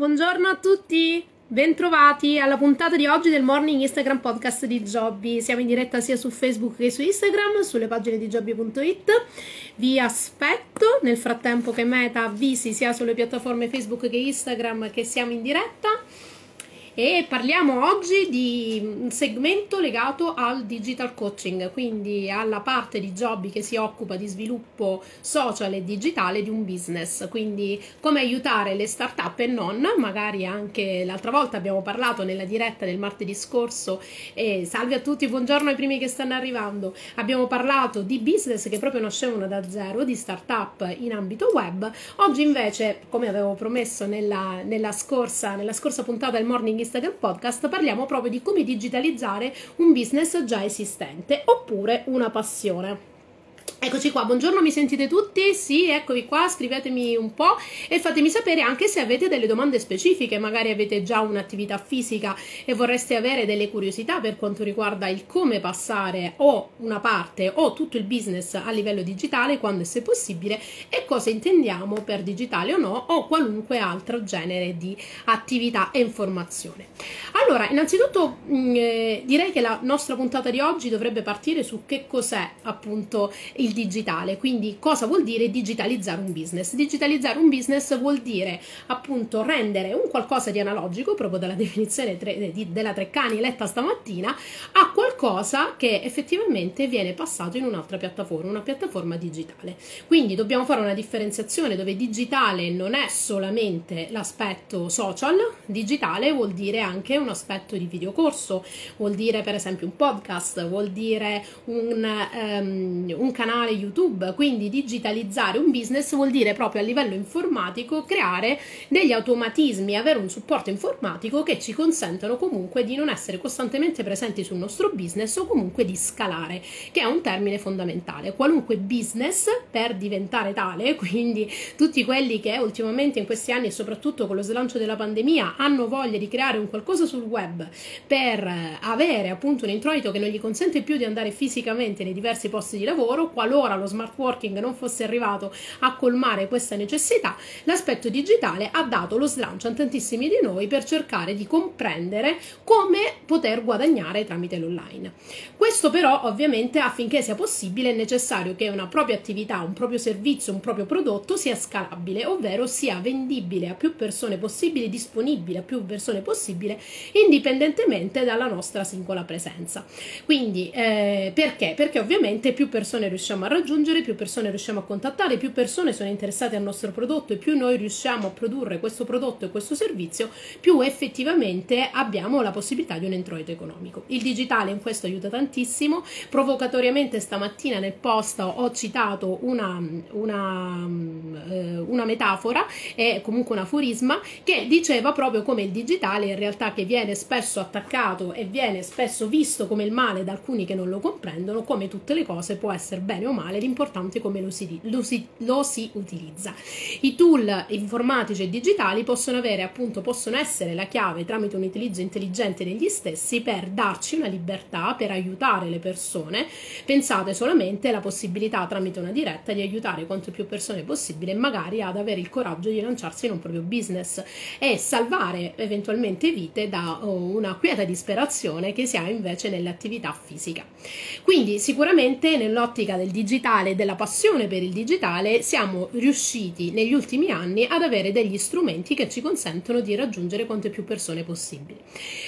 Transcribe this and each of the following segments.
Buongiorno a tutti, bentrovati alla puntata di oggi del Morning Instagram Podcast di Jobby. Siamo in diretta sia su Facebook che su Instagram, sulle pagine di jobby.it. Vi aspetto nel frattempo che Meta avvisi sia sulle piattaforme Facebook che Instagram che siamo in diretta e parliamo oggi di un segmento legato al digital coaching, quindi alla parte di Jobby che si occupa di sviluppo social e digitale di un business, quindi come aiutare le start-up e non, magari anche l'altra volta abbiamo parlato nella diretta del martedì scorso e salve a tutti, buongiorno ai primi che stanno arrivando, abbiamo parlato di business che proprio nascevano da zero, di start-up in ambito web, oggi invece come avevo promesso nella, nella, scorsa, nella scorsa puntata del Morning Instagram Podcast parliamo proprio di come digitalizzare un business già esistente oppure una passione. Eccoci qua, buongiorno, mi sentite tutti? Sì, eccovi qua, scrivetemi un po' e fatemi sapere anche se avete delle domande specifiche, magari avete già un'attività fisica e vorreste avere delle curiosità per quanto riguarda il come passare o una parte o tutto il business a livello digitale, quando e se possibile e cosa intendiamo per digitale o no o qualunque altro genere di attività e informazione. Allora, innanzitutto mh, mm, eh, direi che la nostra puntata di oggi dovrebbe partire su che cos'è appunto il il digitale. Quindi cosa vuol dire digitalizzare un business? Digitalizzare un business vuol dire appunto rendere un qualcosa di analogico, proprio dalla definizione tre, di, della Treccani letta stamattina, a qualcosa che effettivamente viene passato in un'altra piattaforma, una piattaforma digitale. Quindi dobbiamo fare una differenziazione dove digitale non è solamente l'aspetto social, digitale vuol dire anche un aspetto di videocorso, vuol dire per esempio un podcast, vuol dire un, um, un canale canale YouTube, quindi digitalizzare un business vuol dire proprio a livello informatico creare degli automatismi, avere un supporto informatico che ci consentono comunque di non essere costantemente presenti sul nostro business o comunque di scalare, che è un termine fondamentale. Qualunque business per diventare tale, quindi tutti quelli che ultimamente in questi anni e soprattutto con lo slancio della pandemia hanno voglia di creare un qualcosa sul web per avere appunto un introito che non gli consente più di andare fisicamente nei diversi posti di lavoro, qualora lo smart working non fosse arrivato a colmare questa necessità, l'aspetto digitale ha dato lo slancio a tantissimi di noi per cercare di comprendere come poter guadagnare tramite l'online. Questo però ovviamente affinché sia possibile è necessario che una propria attività, un proprio servizio, un proprio prodotto sia scalabile, ovvero sia vendibile a più persone possibile, disponibile a più persone possibile, indipendentemente dalla nostra singola presenza. Quindi eh, perché? Perché ovviamente più persone riusciamo riusciamo a raggiungere, più persone riusciamo a contattare, più persone sono interessate al nostro prodotto e più noi riusciamo a produrre questo prodotto e questo servizio, più effettivamente abbiamo la possibilità di un introito economico. Il digitale in questo aiuta tantissimo. Provocatoriamente stamattina nel post ho citato una, una, eh, una metafora e comunque un aforisma che diceva proprio come il digitale in realtà che viene spesso attaccato e viene spesso visto come il male da alcuni che non lo comprendono, come tutte le cose può essere bene o male, l'importante è come lo si, lo, si, lo si, utilizza. I tool informatici e digitali possono avere appunto, possono essere la chiave tramite un utilizzo intelligente degli stessi per darci una libertà, per aiutare le persone. Pensate solamente alla possibilità tramite una diretta di aiutare quanto più persone possibile, magari ad avere il coraggio di lanciarsi in un proprio business e salvare eventualmente vite da oh, una quieta disperazione che si ha invece nell'attività fisica. Quindi sicuramente nell'ottica del digitale e della passione per il digitale siamo riusciti negli ultimi anni ad avere degli strumenti che ci consentono di raggiungere quante più persone possibili.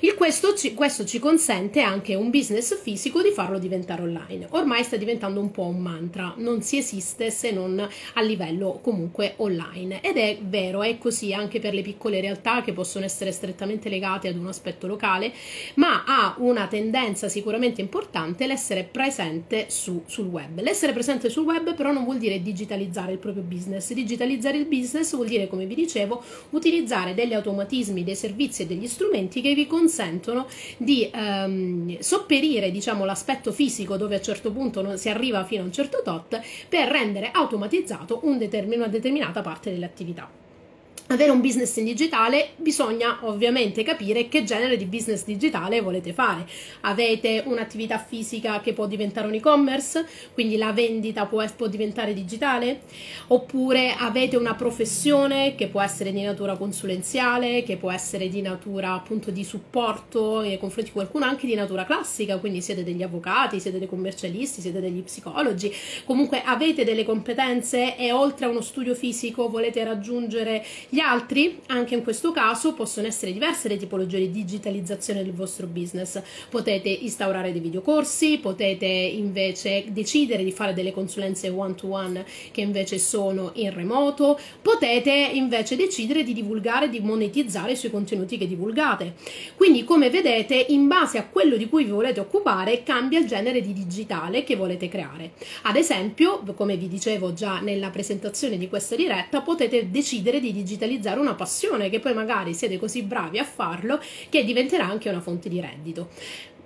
Il questo, ci, questo ci consente anche un business fisico di farlo diventare online. Ormai sta diventando un po' un mantra, non si esiste se non a livello comunque online ed è vero, è così anche per le piccole realtà che possono essere strettamente legate ad un aspetto locale, ma ha una tendenza sicuramente importante l'essere presente su, sul web. L'essere presente sul web però non vuol dire digitalizzare il proprio business. Digitalizzare il business vuol dire, come vi dicevo, utilizzare degli automatismi, dei servizi e degli strumenti che vi consentono di ehm, sopperire diciamo, l'aspetto fisico dove a un certo punto si arriva fino a un certo tot per rendere automatizzato un determin- una determinata parte dell'attività. Avere un business in digitale bisogna ovviamente capire che genere di business digitale volete fare. Avete un'attività fisica che può diventare un e-commerce, quindi la vendita può, può, diventare digitale, oppure avete una professione che può essere di natura consulenziale, che può essere di natura appunto di supporto nei confronti di qualcuno, anche di natura classica, quindi siete degli avvocati, siete dei commercialisti, siete degli psicologi, comunque avete delle competenze e oltre a uno studio fisico volete raggiungere gli altri, anche in questo caso, possono essere diverse le tipologie di digitalizzazione del vostro business. Potete instaurare dei videocorsi, potete invece decidere di fare delle consulenze one-to-one che invece sono in remoto, potete invece decidere di divulgare, di monetizzare sui contenuti che divulgate. Quindi, come vedete, in base a quello di cui vi volete occupare, cambia il genere di digitale che volete creare. Ad esempio, come vi dicevo già nella presentazione di questa diretta, potete decidere di digitalizzare digitalizzare una passione che poi magari siete così bravi a farlo che diventerà anche una fonte di reddito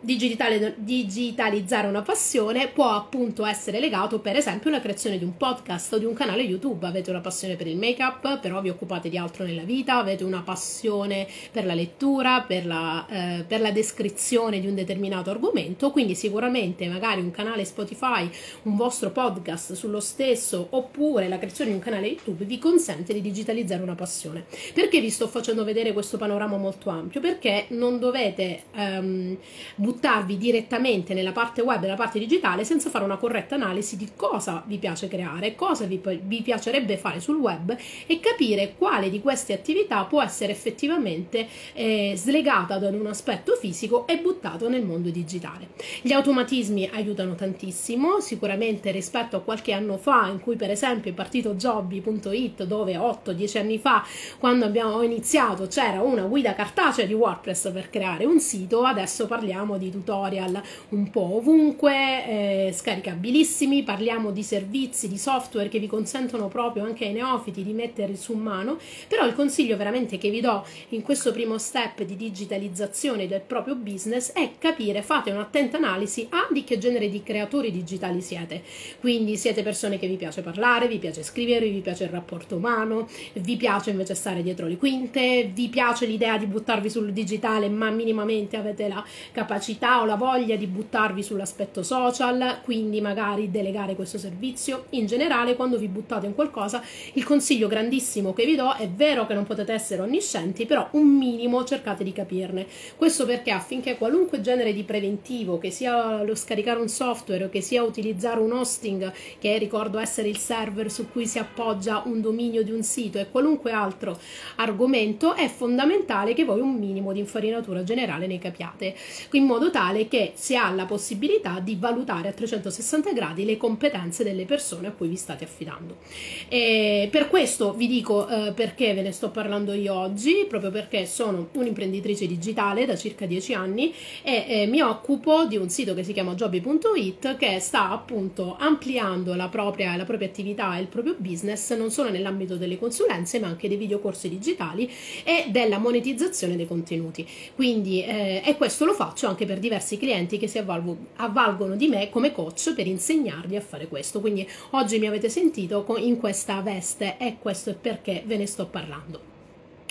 digitalizzare una passione può appunto essere legato per esempio alla creazione di un podcast o di un canale YouTube. Avete una passione per il make-up, però vi occupate di altro nella vita, avete una passione per la lettura, per la, eh, per la descrizione di un determinato argomento, quindi sicuramente magari un canale Spotify, un vostro podcast sullo stesso oppure la creazione di un canale YouTube vi consente di digitalizzare una passione. Perché vi sto facendo vedere questo panorama molto ampio? Perché non dovete ehm, buttarvi direttamente nella parte web, nella parte digitale, senza fare una corretta analisi di cosa vi piace creare, cosa vi, vi piacerebbe fare sul web e capire quale di queste attività può essere effettivamente eh, slegata da un aspetto fisico e buttato nel mondo digitale. Gli automatismi aiutano tantissimo, sicuramente rispetto a qualche anno fa, in cui per esempio il partito jobby.it, dove 8-10 anni fa, quando abbiamo iniziato, c'era una guida cartacea di WordPress per creare un sito, adesso parliamo di tutorial un po' ovunque, eh, scaricabilissimi, parliamo di servizi, di software che vi consentono proprio anche ai neofiti di mettere su mano, però il consiglio veramente che vi do in questo primo step di digitalizzazione del proprio business è capire, fate un'attenta analisi a di che genere di creatori digitali siete, quindi siete persone che vi piace parlare, vi piace scrivere, vi piace il rapporto umano, vi piace invece stare dietro le quinte, vi piace l'idea di buttarvi sul digitale ma minimamente avete la capacità capacità o la voglia di buttarvi sull'aspetto social, quindi magari delegare questo servizio. In generale, quando vi buttate in qualcosa, il consiglio grandissimo che vi do è vero che non potete essere onniscienti, però un minimo cercate di capirne. Questo perché affinché qualunque genere di preventivo, che sia lo scaricare un software che sia utilizzare un hosting, che ricordo essere il server su cui si appoggia un dominio di un sito e qualunque altro argomento, è fondamentale che voi un minimo di infarinatura generale ne capiate, in modo tale che si ha la possibilità di valutare a 360 gradi le competenze delle persone a cui vi state affidando. E per questo vi dico eh, perché ve ne sto parlando io oggi, proprio perché sono un'imprenditrice digitale da circa 10 anni e eh, mi occupo di un sito che si chiama jobby.it che sta appunto ampliando la propria, la propria attività e il proprio business non solo nell'ambito delle consulenze ma anche dei videocorsi digitali e della monetizzazione dei contenuti. Quindi eh, e questo lo faccio anche per diversi clienti che si avvalgono di me come coach per insegnarvi a fare questo. Quindi oggi mi avete sentito in questa veste e questo è perché ve ne sto parlando.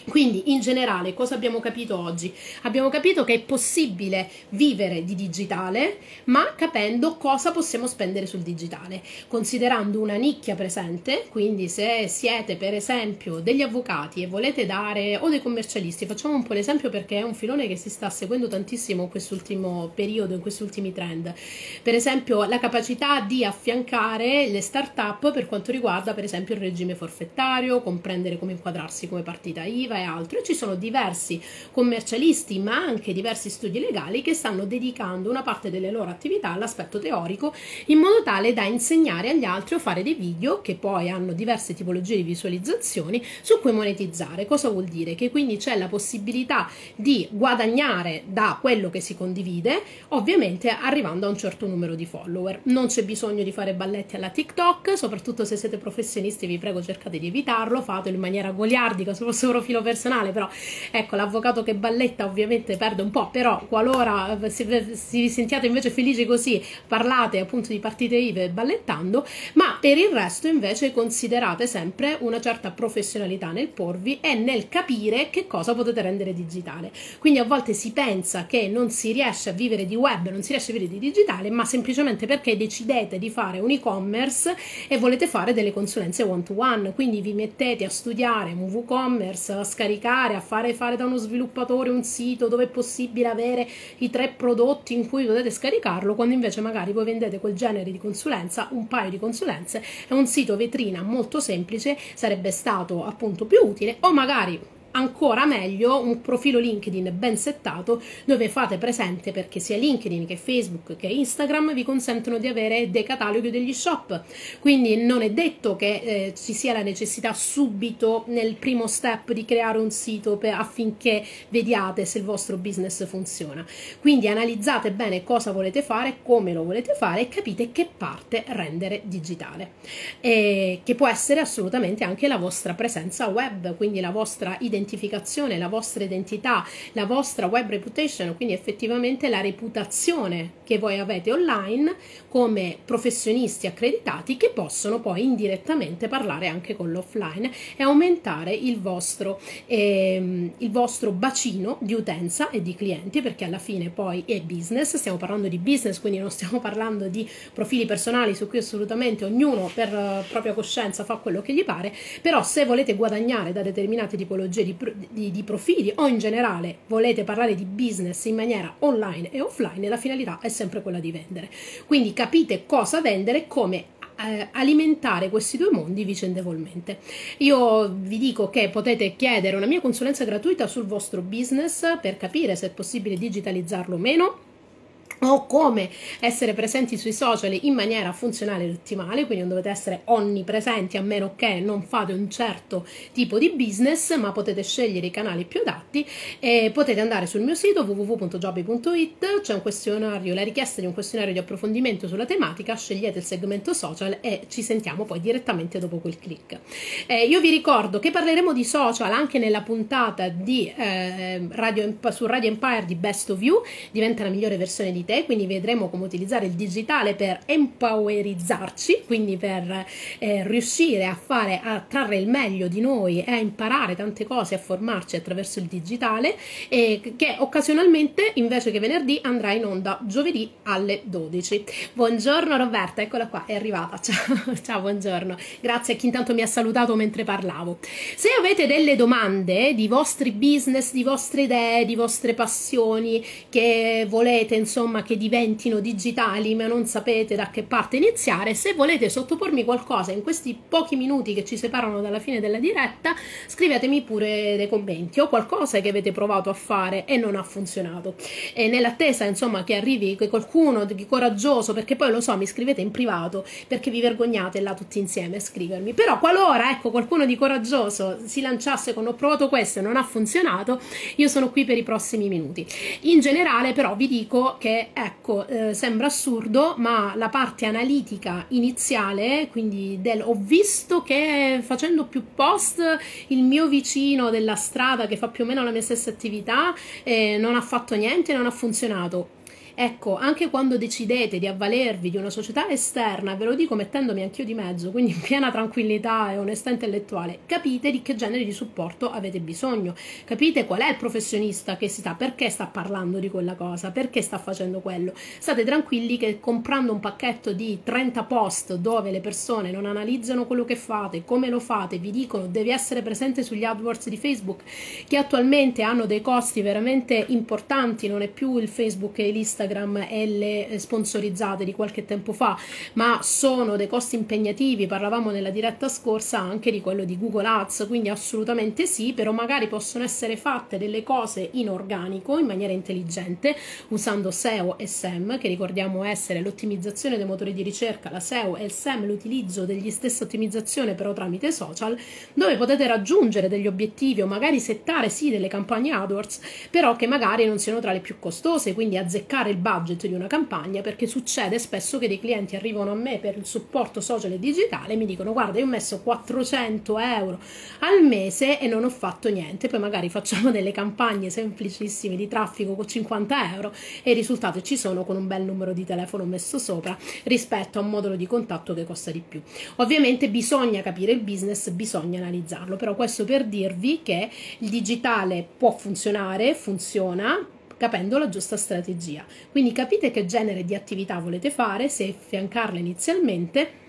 Quindi in generale cosa abbiamo capito oggi? Abbiamo capito che è possibile vivere di digitale, ma capendo cosa possiamo spendere sul digitale, considerando una nicchia presente, quindi se siete per esempio degli avvocati e volete dare o dei commercialisti, facciamo un po' l'esempio perché è un filone che si sta seguendo tantissimo in quest'ultimo periodo, in questi ultimi trend. Per esempio la capacità di affiancare le start-up per quanto riguarda per esempio il regime forfettario, comprendere come inquadrarsi come partita IVA e altro e ci sono diversi commercialisti ma anche diversi studi legali che stanno dedicando una parte delle loro attività all'aspetto teorico in modo tale da insegnare agli altri o fare dei video che poi hanno diverse tipologie di visualizzazioni su cui monetizzare. Cosa vuol dire? Che quindi c'è la possibilità di guadagnare da quello che si condivide, ovviamente arrivando a un certo numero di follower. Non c'è bisogno di fare balletti alla TikTok, soprattutto se siete professionisti vi prego cercate di evitarlo, fatelo in maniera goliardica sul vostro profilo profilo personale, però ecco, l'avvocato che balletta ovviamente perde un po', però qualora si, si sentiate invece felici così, parlate appunto di partite IVE ballettando, ma per il resto invece considerate sempre una certa professionalità nel porvi e nel capire che cosa potete rendere digitale. Quindi a volte si pensa che non si riesce a vivere di web, non si riesce a vivere di digitale, ma semplicemente perché decidete di fare un e-commerce e volete fare delle consulenze one to one, quindi vi mettete a studiare un WooCommerce, scaricare, a fare, fare da uno sviluppatore un sito dove è possibile avere i tre prodotti in cui potete scaricarlo, quando invece magari voi vendete quel genere di consulenza, un paio di consulenze, è un sito vetrina molto semplice, sarebbe stato appunto più utile o magari ancora meglio un profilo LinkedIn ben settato dove fate presente perché sia LinkedIn che Facebook che Instagram vi consentono di avere dei cataloghi degli shop. Quindi non è detto che eh, ci sia la necessità subito nel primo step di creare un sito per, affinché vediate se il vostro business funziona. Quindi analizzate bene cosa volete fare come lo volete fare e capite che parte rendere digitale. E che può essere assolutamente anche la vostra presenza web quindi la vostra identità identificazione, la vostra identità, la vostra web reputation, quindi effettivamente la reputazione che voi avete online come professionisti accreditati che possono poi indirettamente parlare anche con l'offline e aumentare il vostro, ehm, il vostro bacino di utenza e di clienti perché alla fine poi è business, stiamo parlando di business quindi non stiamo parlando di profili personali su cui assolutamente ognuno per uh, propria coscienza fa quello che gli pare, però se volete guadagnare da determinate tipologie di, di, di profili o in generale volete parlare di business in maniera online e offline, la finalità è sempre quella di vendere. Quindi capite cosa vendere, come eh, alimentare questi due mondi vicendevolmente. Io vi dico che potete chiedere una mia consulenza gratuita sul vostro business per capire se è possibile digitalizzarlo o meno o come essere presenti sui social in maniera funzionale e ottimale, quindi non dovete essere onnipresenti a meno che non fate un certo tipo di business, ma potete scegliere i canali più adatti e potete andare sul mio sito www.jobby.it, c'è un questionario, la richiesta di un questionario di approfondimento sulla tematica, scegliete il segmento social e ci sentiamo poi direttamente dopo quel click. Eh, io vi ricordo che parleremo di social anche nella puntata di, eh, Radio, su Radio Empire di Best of You, diventa la migliore versione di te, quindi vedremo come utilizzare il digitale per empowerizzarci, quindi per eh, riuscire a fare, a trarre il meglio di noi e a imparare tante cose, a formarci attraverso il digitale, e che occasionalmente invece che venerdì andrà in onda giovedì alle 12. Buongiorno Roberta, eccola qua, è arrivata. Ciao, ciao buongiorno. Grazie a chi intanto mi ha salutato mentre parlavo. Se avete delle domande di vostri business, di vostre idee, di vostre passioni che volete, insomma, insomma che diventino digitali ma non sapete da che parte iniziare, se volete sottopormi qualcosa in questi pochi minuti che ci separano dalla fine della diretta, scrivetemi pure dei commenti o qualcosa che avete provato a fare e non ha funzionato. E nell'attesa insomma che arrivi qualcuno di coraggioso, perché poi lo so, mi scrivete in privato perché vi vergognate là tutti insieme a scrivermi. Però qualora ecco qualcuno di coraggioso si lanciasse con ho provato questo e non ha funzionato, io sono qui per i prossimi minuti. In generale però vi dico che ecco, eh, sembra assurdo, ma la parte analitica iniziale, quindi del ho visto che facendo più post il mio vicino della strada che fa più o meno la mia stessa attività eh, non ha fatto niente, non ha funzionato Ecco, anche quando decidete di avvalervi di una società esterna, ve lo dico mettendomi anch'io di mezzo, quindi in piena tranquillità e onestà intellettuale, capite di che genere di supporto avete bisogno, capite qual è il professionista che si sta, perché sta parlando di quella cosa, perché sta facendo quello. State tranquilli che comprando un pacchetto di 30 post dove le persone non analizzano quello che fate, come lo fate, vi dicono devi essere presente sugli AdWords di Facebook, che attualmente hanno dei costi veramente importanti, non è più il Facebook e l'Instagram Instagram e le sponsorizzate di qualche tempo fa, ma sono dei costi impegnativi, parlavamo nella diretta scorsa anche di quello di Google Ads, quindi assolutamente sì, però magari possono essere fatte delle cose in organico, in maniera intelligente, usando SEO e SEM, che ricordiamo essere l'ottimizzazione dei motori di ricerca, la SEO e il SEM l'utilizzo degli stessi ottimizzazione però tramite social, dove potete raggiungere degli obiettivi o magari settare sì delle campagne AdWords, però che magari non siano tra le più costose, quindi azzeccare il budget di una campagna perché succede spesso che dei clienti arrivano a me per il supporto social e digitale e mi dicono guarda io ho messo 400 euro al mese e non ho fatto niente, poi magari facciamo delle campagne semplicissime di traffico con 50 euro e i risultati ci sono con un bel numero di telefono messo sopra rispetto a un modulo di contatto che costa di più. Ovviamente bisogna capire il business, bisogna analizzarlo, però questo per dirvi che il digitale può funzionare, funziona, capendo la giusta strategia. Quindi capite che genere di attività volete fare, se affiancarle inizialmente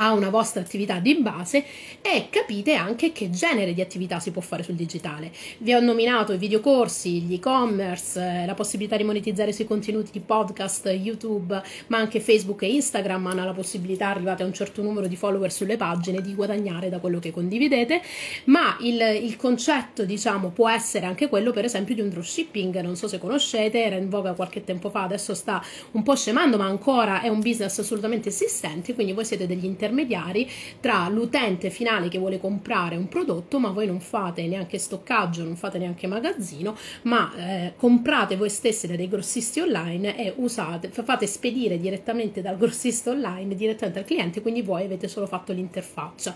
a una vostra attività di base e capite anche che genere di attività si può fare sul digitale. Vi ho nominato i videocorsi, gli e-commerce, eh, la possibilità di monetizzare sui contenuti di podcast, YouTube, ma anche Facebook e Instagram hanno la possibilità, arrivate a un certo numero di follower sulle pagine, di guadagnare da quello che condividete, ma il, il concetto diciamo può essere anche quello per esempio di un dropshipping, non so se conoscete, era in voga qualche tempo fa, adesso sta un po' scemando, ma ancora è un business assolutamente esistente, quindi voi siete degli intermediari intermediari tra l'utente finale che vuole comprare un prodotto, ma voi non fate neanche stoccaggio, non fate neanche magazzino, ma eh, comprate voi stessi da dei grossisti online e usate, fate spedire direttamente dal grossista online direttamente al cliente, quindi voi avete solo fatto l'interfaccia.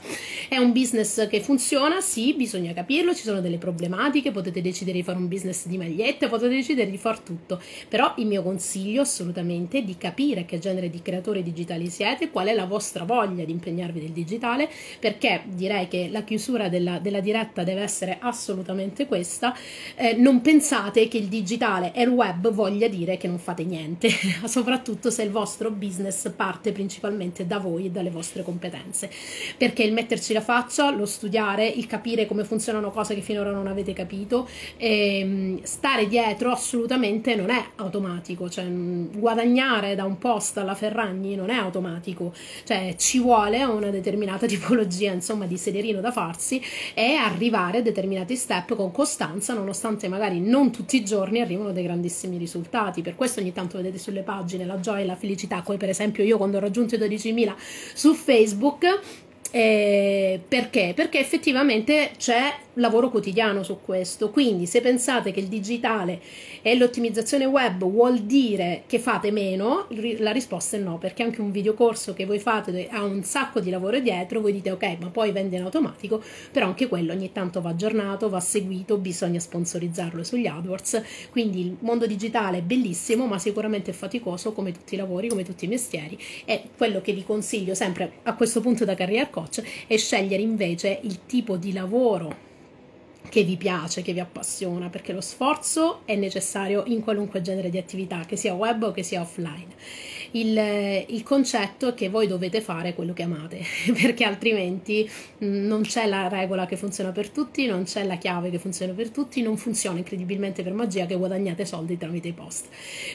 È un business che funziona, sì, bisogna capirlo, ci sono delle problematiche, potete decidere di fare un business di magliette, potete decidere di far tutto, però il mio consiglio assolutamente è di capire che genere di creatori digitali siete, qual è la vostra voglia di impegnarvi nel digitale perché direi che la chiusura della, della diretta deve essere assolutamente questa. Eh, non pensate che il digitale e il web voglia dire che non fate niente, soprattutto se il vostro business parte principalmente da voi e dalle vostre competenze. Perché il metterci la faccia, lo studiare, il capire come funzionano cose che finora non avete capito, ehm, stare dietro assolutamente non è automatico, cioè guadagnare da un post alla Ferragni non è automatico, cioè ci vuole una determinata tipologia insomma di sederino da farsi e arrivare a determinati step con costanza nonostante magari non tutti i giorni arrivano dei grandissimi risultati per questo ogni tanto vedete sulle pagine la gioia e la felicità come per esempio io quando ho raggiunto i 12.000 su Facebook eh, perché? Perché effettivamente c'è lavoro quotidiano su questo. Quindi, se pensate che il digitale e l'ottimizzazione web vuol dire che fate meno, la risposta è no, perché anche un videocorso che voi fate ha un sacco di lavoro dietro, voi dite ok, ma poi vende in automatico, però anche quello ogni tanto va aggiornato, va seguito, bisogna sponsorizzarlo sugli AdWords. Quindi il mondo digitale è bellissimo, ma sicuramente è faticoso come tutti i lavori, come tutti i mestieri. E quello che vi consiglio sempre a questo punto da career coach e scegliere invece il tipo di lavoro che vi piace, che vi appassiona, perché lo sforzo è necessario in qualunque genere di attività, che sia web o che sia offline il, il concetto è che voi dovete fare quello che amate, perché altrimenti mm, non c'è la regola che funziona per tutti, non c'è la chiave che funziona per tutti, non funziona incredibilmente per magia che guadagnate soldi tramite i post.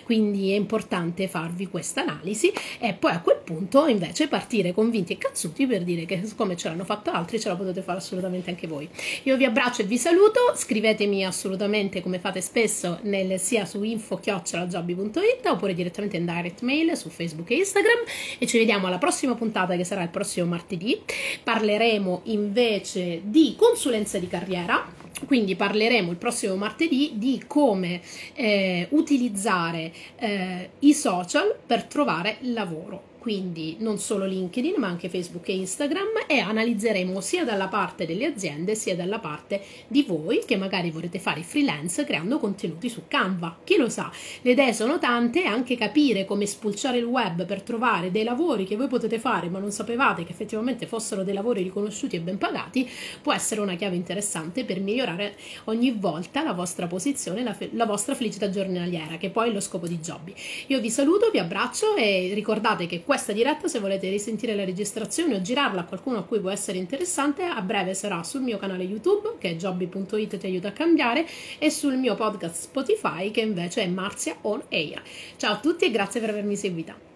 Quindi è importante farvi questa analisi e poi a quel punto invece partire convinti e cazzuti per dire che come ce l'hanno fatto altri ce la potete fare assolutamente anche voi. Io vi abbraccio e vi saluto, scrivetemi assolutamente come fate spesso nel, sia su info-jobby.it oppure direttamente in direct mail Facebook e Instagram e ci vediamo alla prossima puntata che sarà il prossimo martedì. Parleremo invece di consulenza di carriera quindi parleremo il prossimo martedì di come eh, utilizzare eh, i social per trovare lavoro quindi non solo LinkedIn ma anche Facebook e Instagram e analizzeremo sia dalla parte delle aziende sia dalla parte di voi che magari vorrete fare freelance creando contenuti su Canva. Chi lo sa, le idee sono tante e anche capire come spulciare il web per trovare dei lavori che voi potete fare ma non sapevate che effettivamente fossero dei lavori riconosciuti e ben pagati può essere una chiave interessante per migliorare ogni volta la vostra posizione, la, fe- la vostra felicità giornaliera che poi è lo scopo di Jobby. Io vi saluto, vi abbraccio e ricordate che questa diretta, se volete risentire la registrazione o girarla a qualcuno a cui può essere interessante, a breve sarà sul mio canale YouTube, che è jobby.it ti aiuta a cambiare, e sul mio podcast Spotify, che invece è Marzia On Air. Ciao a tutti e grazie per avermi seguita.